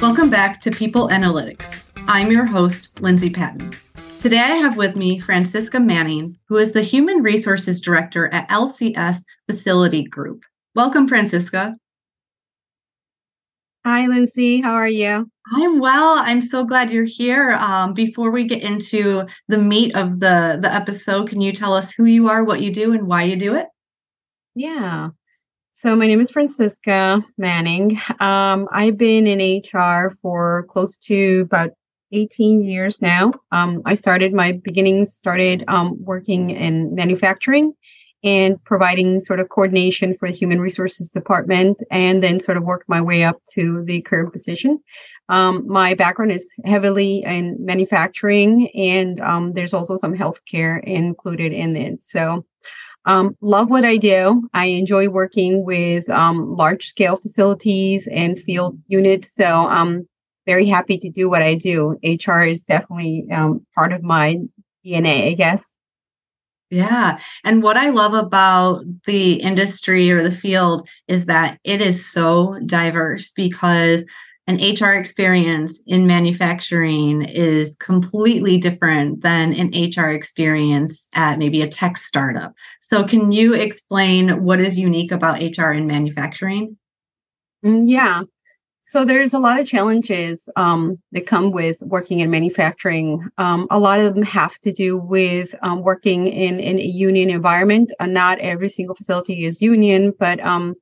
Welcome back to People Analytics. I'm your host, Lindsay Patton. Today I have with me Francisca Manning, who is the Human Resources Director at LCS Facility Group. Welcome, Francisca. Hi, Lindsay. How are you? I'm well. I'm so glad you're here. Um, before we get into the meat of the, the episode, can you tell us who you are, what you do, and why you do it? Yeah. So my name is Francisca Manning. Um, I've been in HR for close to about 18 years now. Um, I started my beginnings started um, working in manufacturing and providing sort of coordination for the human resources department, and then sort of worked my way up to the current position. Um, my background is heavily in manufacturing, and um, there's also some healthcare included in it. So um, love what I do. I enjoy working with um, large scale facilities and field units. So I'm very happy to do what I do. HR is definitely um, part of my DNA, I guess. Yeah. And what I love about the industry or the field is that it is so diverse because an HR experience in manufacturing is completely different than an HR experience at maybe a tech startup. So, can you explain what is unique about HR in manufacturing? Mm, yeah. So, there's a lot of challenges um, that come with working in manufacturing. Um, a lot of them have to do with um, working in, in a union environment. Uh, not every single facility is union, but um,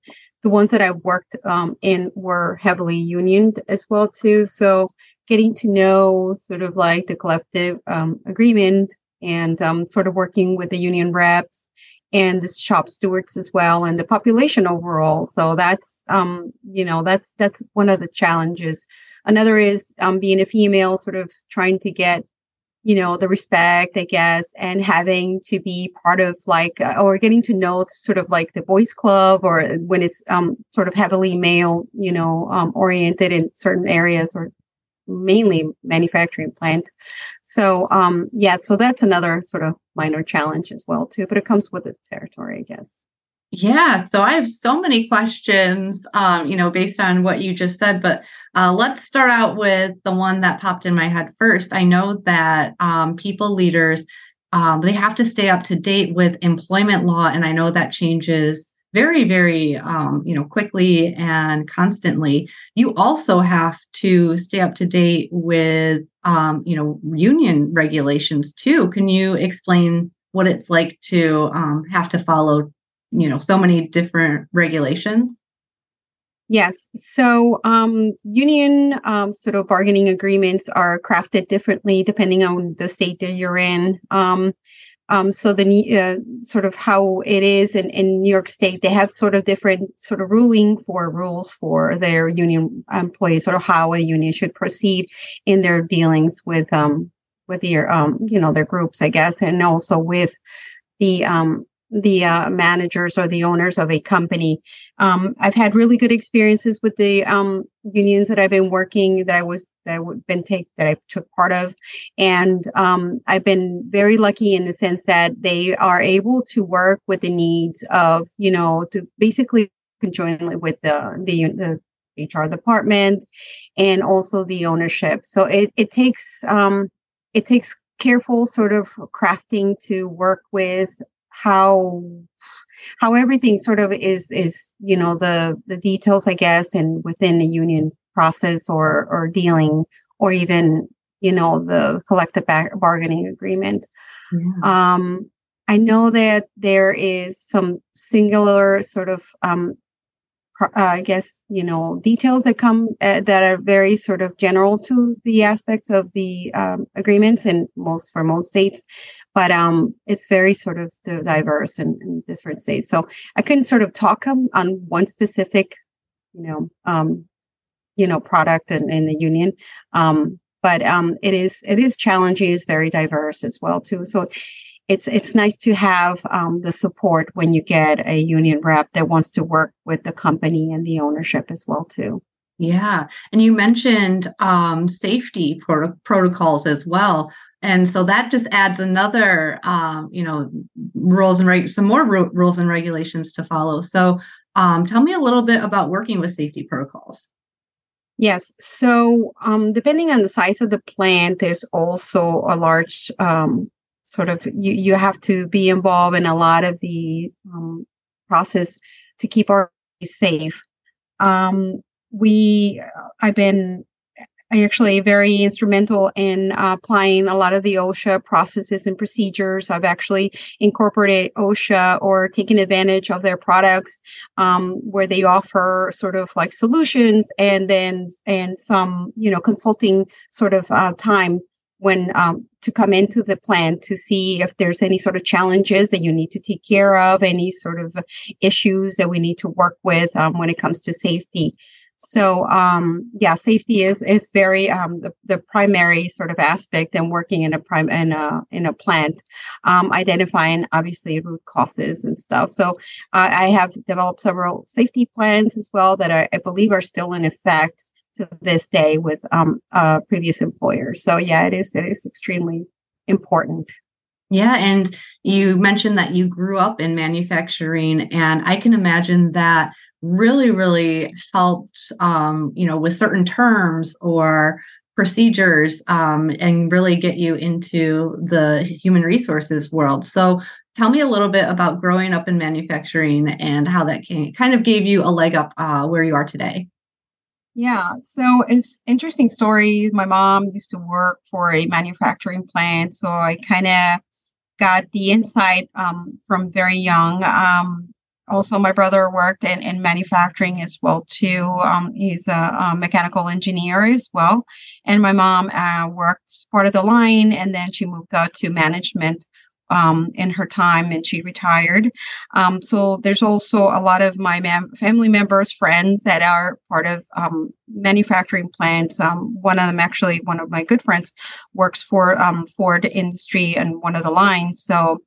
the ones that I worked um, in were heavily unioned as well too. So getting to know sort of like the collective um, agreement and um, sort of working with the union reps and the shop stewards as well and the population overall. So that's um, you know that's that's one of the challenges. Another is um, being a female, sort of trying to get you know the respect i guess and having to be part of like uh, or getting to know sort of like the boys club or when it's um sort of heavily male you know um, oriented in certain areas or mainly manufacturing plant. So um yeah so that's another sort of minor challenge as well too but it comes with the territory i guess yeah, so I have so many questions, um, you know, based on what you just said. But uh, let's start out with the one that popped in my head first. I know that um, people leaders um, they have to stay up to date with employment law, and I know that changes very, very, um, you know, quickly and constantly. You also have to stay up to date with, um, you know, union regulations too. Can you explain what it's like to um, have to follow you know so many different regulations Yes. So um, union um, sort of bargaining agreements are crafted differently depending on the state that you're in. Um, um so the uh, sort of how it is in, in New York State, they have sort of different sort of ruling for rules for their union employees, sort of how a union should proceed in their dealings with um, with their um, you know their groups, I guess, and also with the um, the uh, managers or the owners of a company. Um, I've had really good experiences with the um, unions that I've been working that I was that I've been take that I took part of, and um, I've been very lucky in the sense that they are able to work with the needs of you know to basically conjointly with the the, the HR department and also the ownership. So it it takes um, it takes careful sort of crafting to work with how how everything sort of is is you know the the details i guess and within the union process or or dealing or even you know the collective bargaining agreement yeah. um i know that there is some singular sort of um uh, I guess you know details that come uh, that are very sort of general to the aspects of the um, agreements, and most for most states but um, it's very sort of diverse in, in, different states. So I couldn't sort of talk on, on one specific, you know, um, you know, product in, in the union. Um, but um, it is it is challenging. It's very diverse as well too. So it's it's nice to have um, the support when you get a union rep that wants to work with the company and the ownership as well too. Yeah, and you mentioned um, safety pro- protocols as well and so that just adds another um, you know rules and reg- some more ru- rules and regulations to follow so um, tell me a little bit about working with safety protocols Yes. So, um, depending on the size of the plant, there's also a large um, sort of you you have to be involved in a lot of the um, process to keep our safe. Um, we I've been actually very instrumental in uh, applying a lot of the OSHA processes and procedures. I've actually incorporated OSHA or taken advantage of their products um, where they offer sort of like solutions and then and some you know consulting sort of uh, time when um, to come into the plant to see if there's any sort of challenges that you need to take care of, any sort of issues that we need to work with um, when it comes to safety. So um, yeah, safety is is very um, the, the primary sort of aspect in working in a prime in a in a plant, um, identifying obviously root causes and stuff. So uh, I have developed several safety plans as well that I, I believe are still in effect to this day with um, previous employers. So yeah, it is it is extremely important. Yeah, and you mentioned that you grew up in manufacturing, and I can imagine that really, really helped, um, you know, with certain terms or procedures um, and really get you into the human resources world. So tell me a little bit about growing up in manufacturing and how that can, kind of gave you a leg up uh, where you are today. Yeah, so it's interesting story. My mom used to work for a manufacturing plant, so I kind of got the insight um, from very young. Um, also my brother worked in, in manufacturing as well too um, he's a, a, mechanical engineer as well and my mom uh, worked part of the line and then she moved out to management um, in her time and she retired. Um, so there's also a lot of my family members friends that are part of um, manufacturing plants. Um, one of them actually one of my good friends works for um, Ford industry and one of the lines. So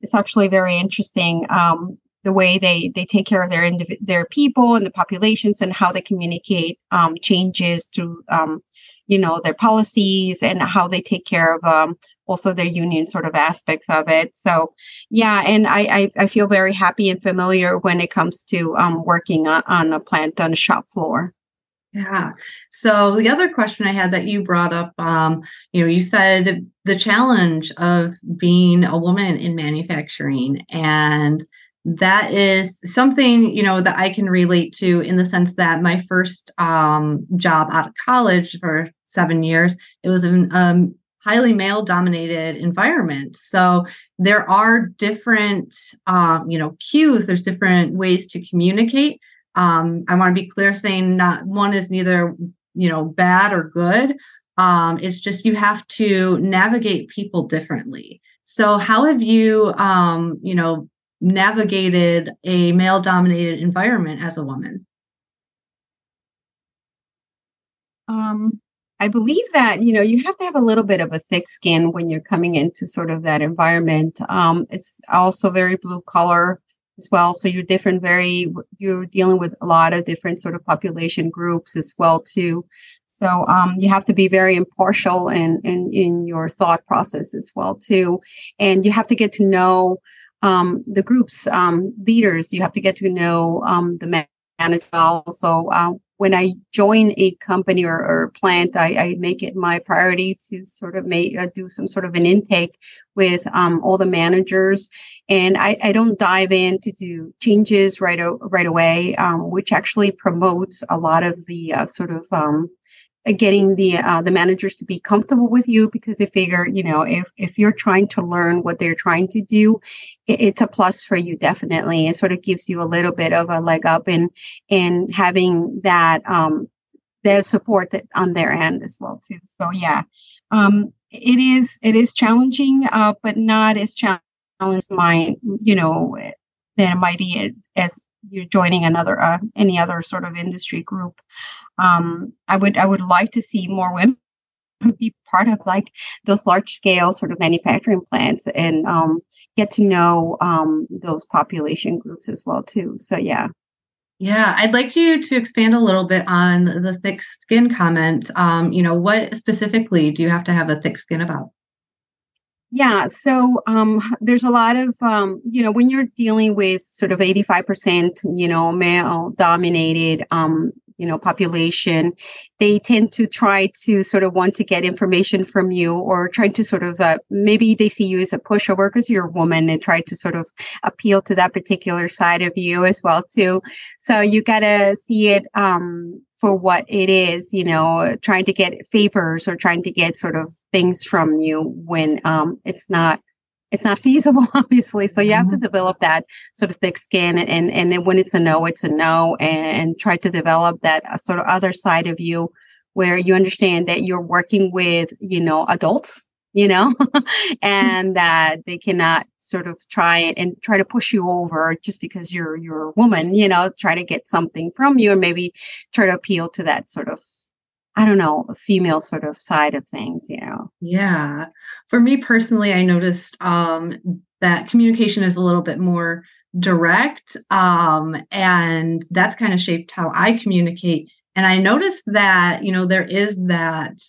it's actually very interesting um, the way they they take care of their indiv- their people and the populations and how they communicate changes um, you know their policies and how they take care of um, also their union sort of aspects of it so yeah and I, I, I feel very happy and familiar when it comes to um, working on, on a plant on a shop floor yeah. So the other question I had that you brought up, um, you know, you said the challenge of being a woman in manufacturing and that is something you know that i can relate to in the sense that my first um, job out of college for seven years it was a um, highly male dominated environment. So there are different um, you know cues there's different ways to communicate. Um, i want to be clear saying not one is neither you know bad or good. Um, it's just you have to navigate people differently. So how have you um, you know navigated a male dominated environment as a woman? Um, I believe that you know you have to have a little bit of a thick skin when you're coming into sort of that environment. Um, it's also very blue collar as well, so you're different. Very you're dealing with a lot of different sort of population groups as well too. So um, you have to be very impartial in, in in your thought process as well too, and you have to get to know um, the group's um, leaders. You have to get to know um, the manager also. Uh, when I join a company or, or plant, I, I, make it my priority to sort of make uh, do some sort of an intake with um, all the managers, and I, I, don't dive in to do changes right o- right away, um, which actually promotes a lot of the uh, sort of um, getting the uh, the managers to be comfortable with you because they figure you know if if you're trying to learn what they're trying to do it, it's a plus for you definitely. It sort of gives you a little bit of a leg up in in having that um their support that on their end as well too. So yeah. Um it is it is challenging uh but not as challenging my you know that it might be as you're joining another uh, any other sort of industry group um, I would I would like to see more women be part of like those large scale sort of manufacturing plants and um, get to know um, those population groups as well too. So yeah. Yeah, I'd like you to expand a little bit on the thick skin comment. Um, you know, what specifically do you have to have a thick skin about? Yeah, so um, there's a lot of um, you know when you're dealing with sort of 85% you know male dominated um, you know population they tend to try to sort of want to get information from you or trying to sort of uh, maybe they see you as a pushover because you're a woman and try to sort of appeal to that particular side of you as well too. So you got to see it um, for what it is, you know, trying to get favors or trying to get sort of things from you when um, it's not it's not feasible, obviously. So you have to mm-hmm. develop that sort of thick skin, and and, and when it's a no, it's a no, and, and try to develop that uh, sort of other side of you where you understand that you're working with you know adults you know, and that they cannot sort of try it and try to push you over just because you're you're a woman, you know, try to get something from you and maybe try to appeal to that sort of I don't know, female sort of side of things, you know. Yeah. For me personally, I noticed um that communication is a little bit more direct um and that's kind of shaped how I communicate and I noticed that, you know, there is that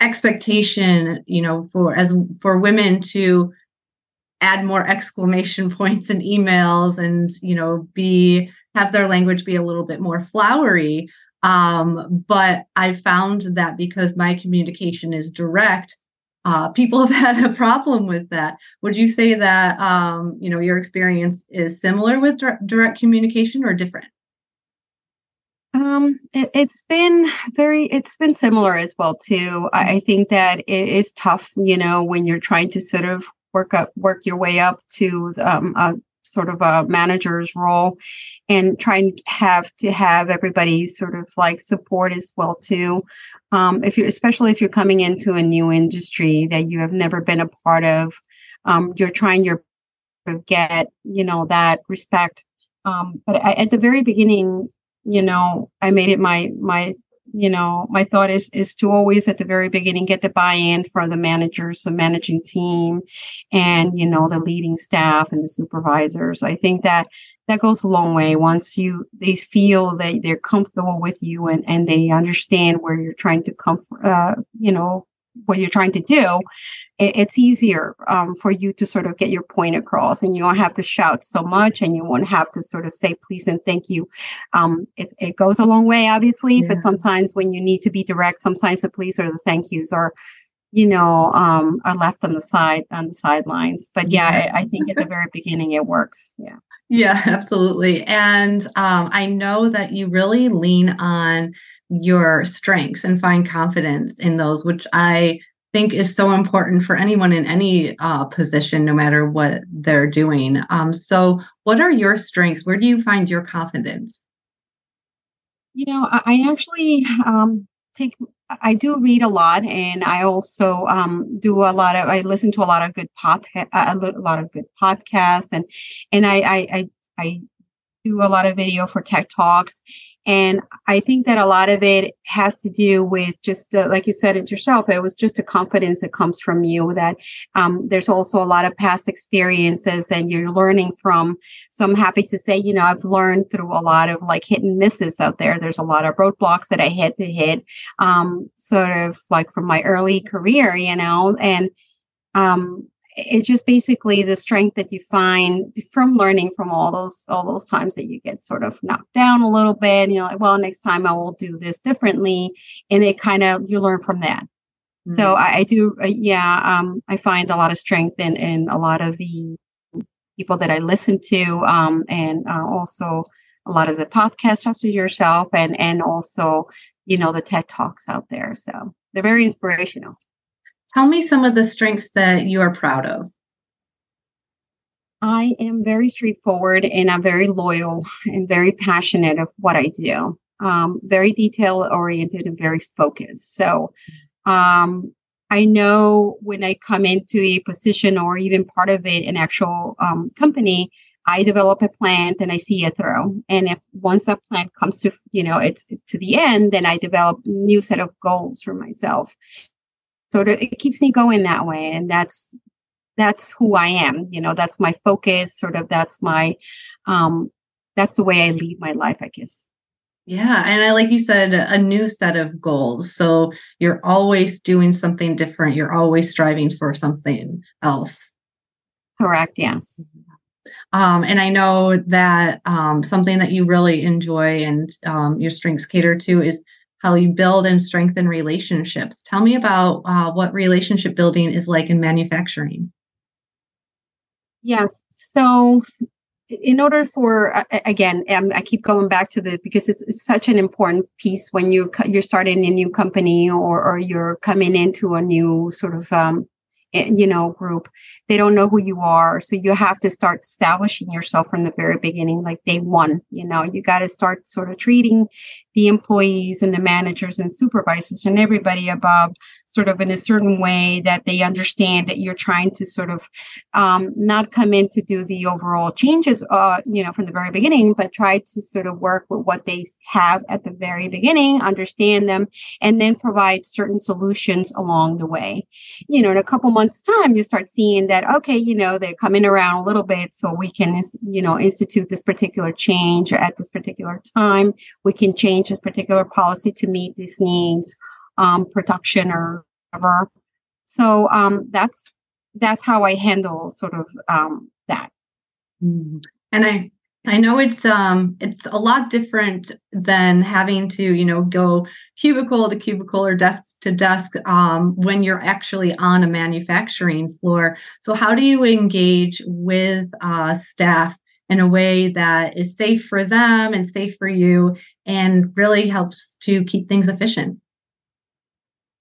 expectation you know for as for women to add more exclamation points in emails and you know be have their language be a little bit more flowery. Um, but i found that because my communication is direct uh, people have had a problem with that. Would you say that um, you know your experience is similar with direct communication or different? Um, it, has been very, it's been similar as well too. I think that it is tough, you know, when you're trying to sort of work up, work your way up to um, a sort of a manager's role, and try and have to have everybody's sort of like support as well too. Um, if you're, especially if you're coming into a new industry that you have never been a part of, um, you're trying your get, you know, that respect. Um, but I, at the very beginning, you know i made it my my you know my thought is is to always at the very beginning get the buy-in for the managers the managing team and you know the leading staff and the supervisors. I think that that goes a long way. Once you they feel that they're comfortable with you and and they understand where you're trying to come uh, you know what you're trying to do, it, it's easier um, for you to sort of get your point across and you don't have to shout so much and you won't have to sort of say please and thank you. Um, it, it goes a long way, obviously, yeah. but sometimes when you need to be direct, sometimes the please or the thank yous are you know um, are left on the side on the sidelines. But yeah. I, I, think at the very beginning it works. Yeah. Yeah absolutely. And um, i know that you really lean on your strengths and find confidence in those, which I think is so important for anyone in any uh, position, no matter what they're doing. Um, so, what are your strengths? Where do you find your confidence? You know, I, actually um, take. I do read a lot, and I also um, do a lot of. I listen to a lot of good podcast, a lot of good podcasts, and and I I I, I do a lot of video for TED talks and I think that a lot of it has to do with just, uh, like you said it yourself, it was just a confidence that comes from you that um, there's also a lot of past experiences and you're learning from. So I'm happy to say, you know, I've learned through a lot of like hit and misses out there. There's a lot of roadblocks that I had to hit, um, sort of like from my early career, you know, and um, it's just basically the strength that you find from learning from all those all those times that you get sort of knocked down a little bit and you're like well next time i will do this differently and it kind of you learn from that. Mm-hmm. so I, I do uh, yeah um, i find a lot of strength in in a lot of the people that i listen to um, and uh, also a lot of the podcasts such as yourself and and also you know the ted talks out there. So they're very inspirational Tell me some of the strengths that you are proud of. I am very straightforward and I'm very loyal and very passionate of what I do. Um, very detail oriented and very focused. So um, I know when I come into a position or even part of it, an actual um, company, I develop a plan and I see it through. And if once that plan comes to, you know, it's to the end, then I develop new set of goals for myself sort of it keeps me going that way and that's that's who i am you know that's my focus sort of that's my um that's the way i lead my life i guess Yeah, and I like you said, a new set of goals. So you're always doing something different. You're always striving for something else. Correct. Yes. Um, and I know that um, something that you really enjoy and um, your strengths cater to is how you build and strengthen relationships. Tell me about uh, what relationship building is like in manufacturing. Yes. So in order for again um, i keep going back to the because it's, such an important piece when you you're starting a new company or or you're coming into a new sort of um, Eh, you know group they don't know who you are so you have to start establishing yourself from the very beginning like day one you know you got to start sort of treating the employees and the managers and supervisors and everybody above sort of in a certain way that they understand that you're trying to sort of um, not come in to do the overall changes, uh, you know, from the very beginning, but try to sort of work with what they have at the very beginning, understand them, and then provide certain solutions along the way. You know, in a couple months' time, you start seeing that, okay, you know, they're coming around a little bit, so we can, you know, institute this particular change at this particular time. We can change this particular policy to meet these needs um, production or whatever. So um, that's that's how I handle sort of um, that. Mm-hmm. And I I know it's um it's a lot different than having to you know go cubicle to cubicle or desk to desk um, when you're actually on a manufacturing floor. So how do you engage with uh, staff in a way that is safe for them and safe for you and really helps to keep things efficient?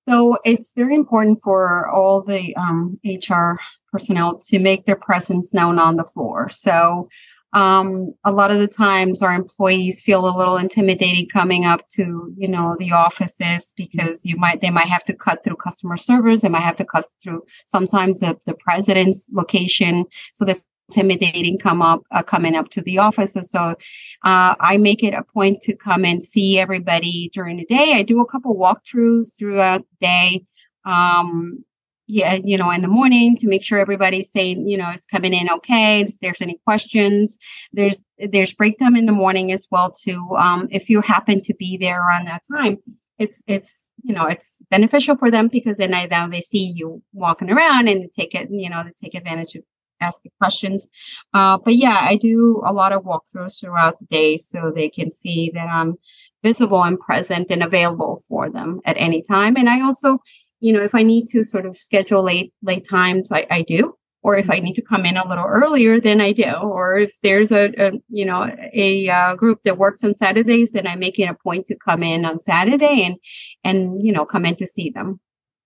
So it's very important for all the um, HR personnel to make their presence known on the floor. So um, a lot of the times our employees feel a little intimidating coming up to you know the offices because you might they might have to cut through customer service they might have to cut through sometimes the, the president's location so the intimidating come up uh, coming up to the offices so uh, i make it a point to come and see everybody during the day. I do a couple walkthroughs throughout the day um, yeah you know in the morning to make sure everybody's saying you know it's coming in okay if there's any questions. There's there's break time in the morning as well too um, if you happen to be there on that time. It's it's you know it's beneficial for them because then I, now they see you walking around and take it you know to take advantage of asking questions. Uh, but yeah, I do a lot of walkthroughs throughout the day so they can see that I'm visible and present and available for them at any time. And I also, you know, if I need to sort of schedule late late times, I, I do. Or if I need to come in a little earlier, then I do. Or if there's a, a you know a uh, group that works on Saturdays, then I make it a point to come in on Saturday and and you know come in to see them.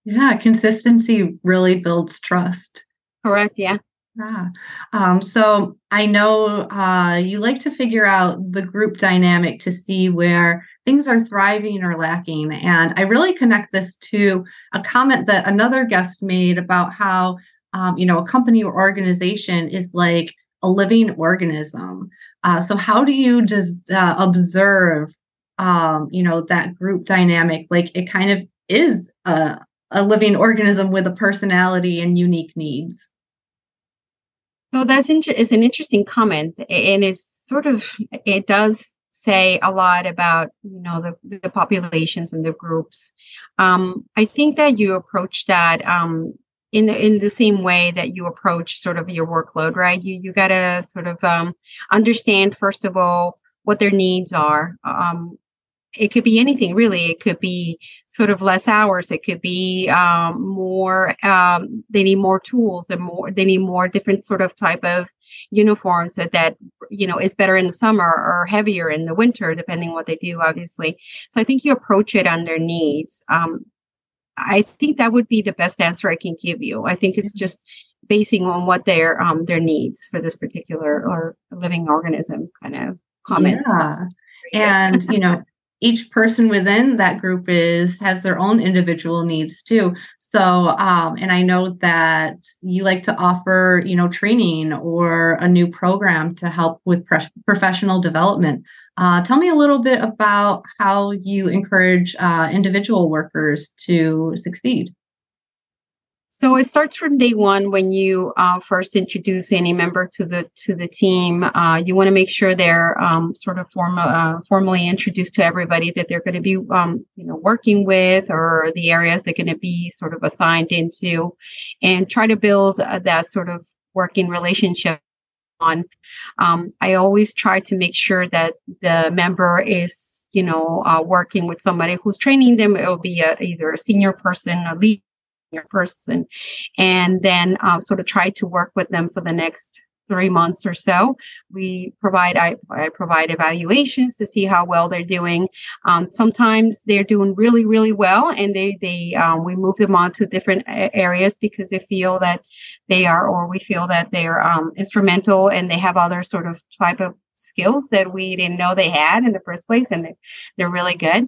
Yeah, consistency really builds trust. Correct. Yeah. Yeah. Um, so I know uh, you like to figure out the group dynamic to see where things are thriving or lacking. And I really connect this to a comment that another guest made about how, um, you know, a company or organization is like a living organism. Uh, so how do you just uh, observe, um, you know, that group dynamic? Like it kind of is a, a living organism with a personality and unique needs. So that's inter- is an interesting comment, and it's sort of it does say a lot about you know the, the populations and the groups. Um, I think that you approach that um, in in the same way that you approach sort of your workload, right? You you gotta sort of um, understand first of all what their needs are. It could be anything really. It could be sort of less hours. It could be um, more um, they need more tools and more they need more different sort of type of uniforms that, that you know is better in the summer or heavier in the winter depending what they do obviously. So i think you approach it on their needs. Um, i think that would be the best answer i can give you. I think it's just basing on what their um, their needs for this particular or living organism kind of comment. Yeah. And you know each person within that group is has their own individual needs too. So um, and i know that you like to offer you know training or a new program to help with pre- professional development. Uh, tell me a little bit about how you encourage uh, individual workers to succeed So it starts from day one when you uh, first introduce any member to the to the team. Uh, you want to make sure they're um, sort of form, uh, formally introduced to everybody that they're going to be um, you know working with or the areas they're going to be sort of assigned into, and try to build uh, that sort of working relationship on. Um, I always try to make sure that the member is, you know, uh, working with somebody who's training them. It will be a, either a senior person, a lead person, and then uh, sort of try to work with them for the next three months or so. We provide I, I provide evaluations to see how well they're doing. Um, sometimes they're doing really really well, and they they um, we move them on to different areas because they feel that they are, or we feel that they're um, instrumental, and they have other sort of type of skills that we didn't know they had in the first place, and they're really good.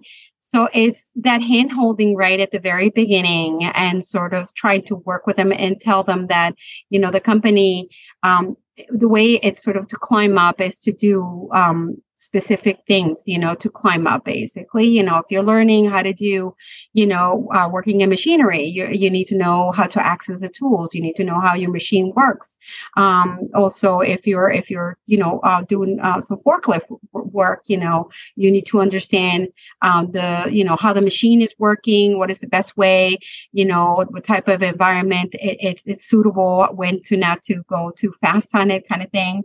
So it's that hand holding right at the very beginning and sort of trying to work with them and tell them that, you know, the company um, the way it's sort of to climb up is to do um, specific things, you know, to climb up basically. You know, if you're learning how to do, you know, uh, working in machinery, you, you need to know how to access the tools. You need to know how your machine works. Um, also, if you're, if you're, you know, uh, doing uh, some forklift work, you know, you need to understand um, the, you know, how the machine is working, what is the best way, you know, what type of environment it, it's, it's suitable, when to not to go too fast on it kind of thing.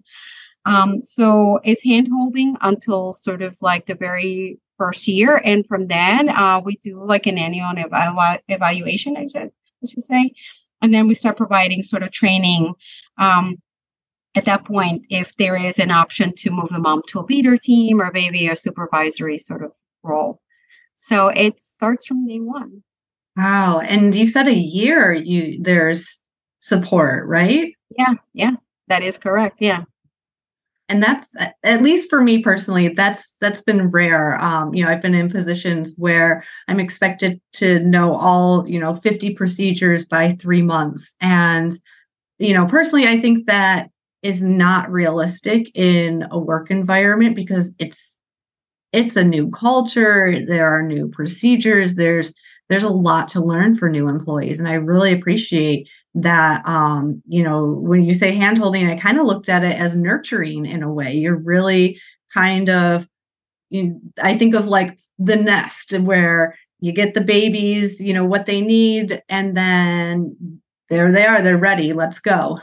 Um, so it's hand holding until sort of like the very first year. And from then, uh, we do like an annual evalu- evaluation, I should, I should say. And then we start providing sort of training. Um, at that point, if there is an option to move a mom to a leader team or maybe a supervisory sort of role. So it starts from day one. Wow. And you said a year you there's support, right? Yeah, yeah. That is correct. Yeah and that's at least for me personally that's that's been rare. Um, you know i've been in positions where i'm expected to know all you know 50 procedures by three months. And you know personally i think that is not realistic in a work environment because it's it's a new culture there are new procedures there's there's a lot to learn for new employees. And i really appreciate that um you know when you say hand holding i kind of looked at it as nurturing in a way. You're really kind of you, i think of like the nest where you get the babies you know what they need and then there they are they're ready let's go.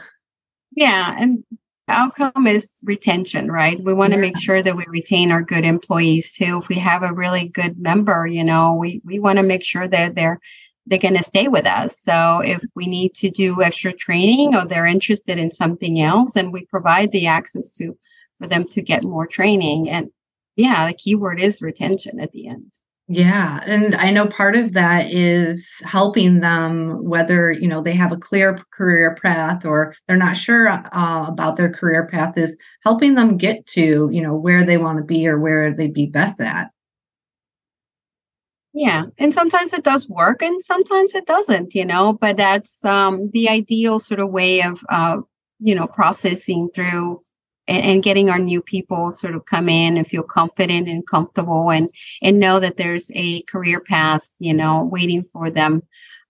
Yeah and outcome is retention right? We want to yeah. make sure that we retain our good employees too. If we have a really good member you know we we want to make sure that they're they're going to stay with us. So if we need to do extra training or they're interested in something else, and we provide the access to for them to get more training. And yeah, the keyword is retention at the end. Yeah, and I know part of that is helping them whether you know they have a clear career path or they're not sure uh, about their career path is helping them get to you know where they want to be or where they'd be best at. Yeah, and sometimes it does work, and sometimes it doesn't. You know, but that's um, the ideal sort of way of uh, you know processing through and, and, getting our new people sort of come in and feel confident and comfortable and and know that there's a career path you know waiting for them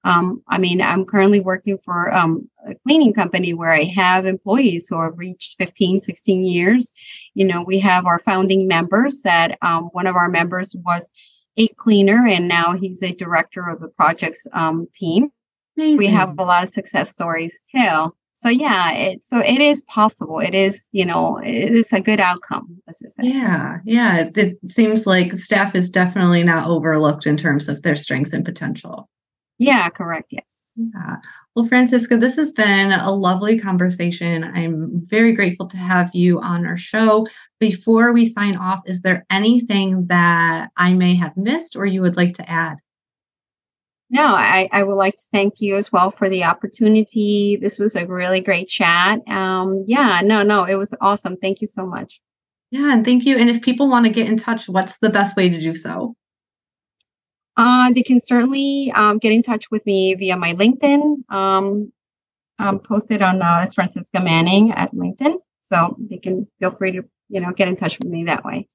um, i mean i'm currently working for um, a cleaning company where i have employees who have reached 15 16 years you know we have our founding members that um, one of our members was a cleaner, and now he's a director of the projects um, team. Amazing. We have a lot of success stories too. So yeah, it so it is possible. It is, you know, it is a good outcome. Let's just say. Yeah, yeah. It, it seems like staff is definitely not overlooked in terms of their strengths and potential. Yeah, correct. Yes. Yeah. Well, Francisca, this has been a lovely conversation. I'm very grateful to have you on our show. Before we sign off, is there anything that I may have missed or you would like to add? No, I, I would like to thank you as well for the opportunity. This was a really great chat. Um, yeah, no, no, it was awesome. Thank you so much. Yeah, and thank you. And if people want to get in touch, what's the best way to do so? Uh, they can certainly um, get in touch with me via my LinkedIn. Um, I'm posted on uh, Francisca Manning at LinkedIn, so they can feel free to you know get in touch with me that way.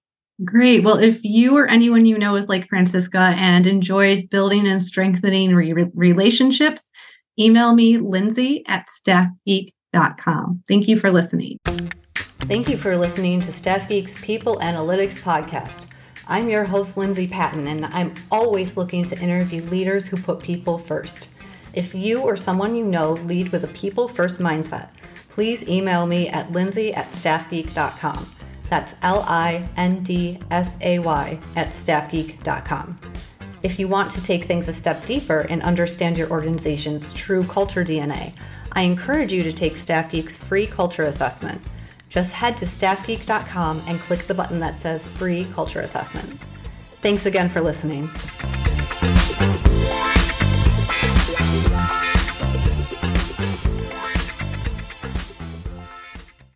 Great. Well, if you or anyone you know is like Francisca and enjoys building and strengthening re- relationships, email me, Lindsay at staffgeek.com. Thank you for listening. Thank you for listening to Staff Geek's People Analytics Podcast. I'm your host, Lindsay Patton, and I'm always looking to interview leaders who put people first. If you or someone you know lead with a people first mindset, please email me at lindsay at staffgeek.com. That's L I N D S A Y at staffgeek.com. If you want to take things a step deeper and understand your organization's true culture DNA, I encourage you to take Staff Geek's free culture assessment. Just head to staffgeek.com and click the button that says Free Culture Assessment. Thanks again for listening.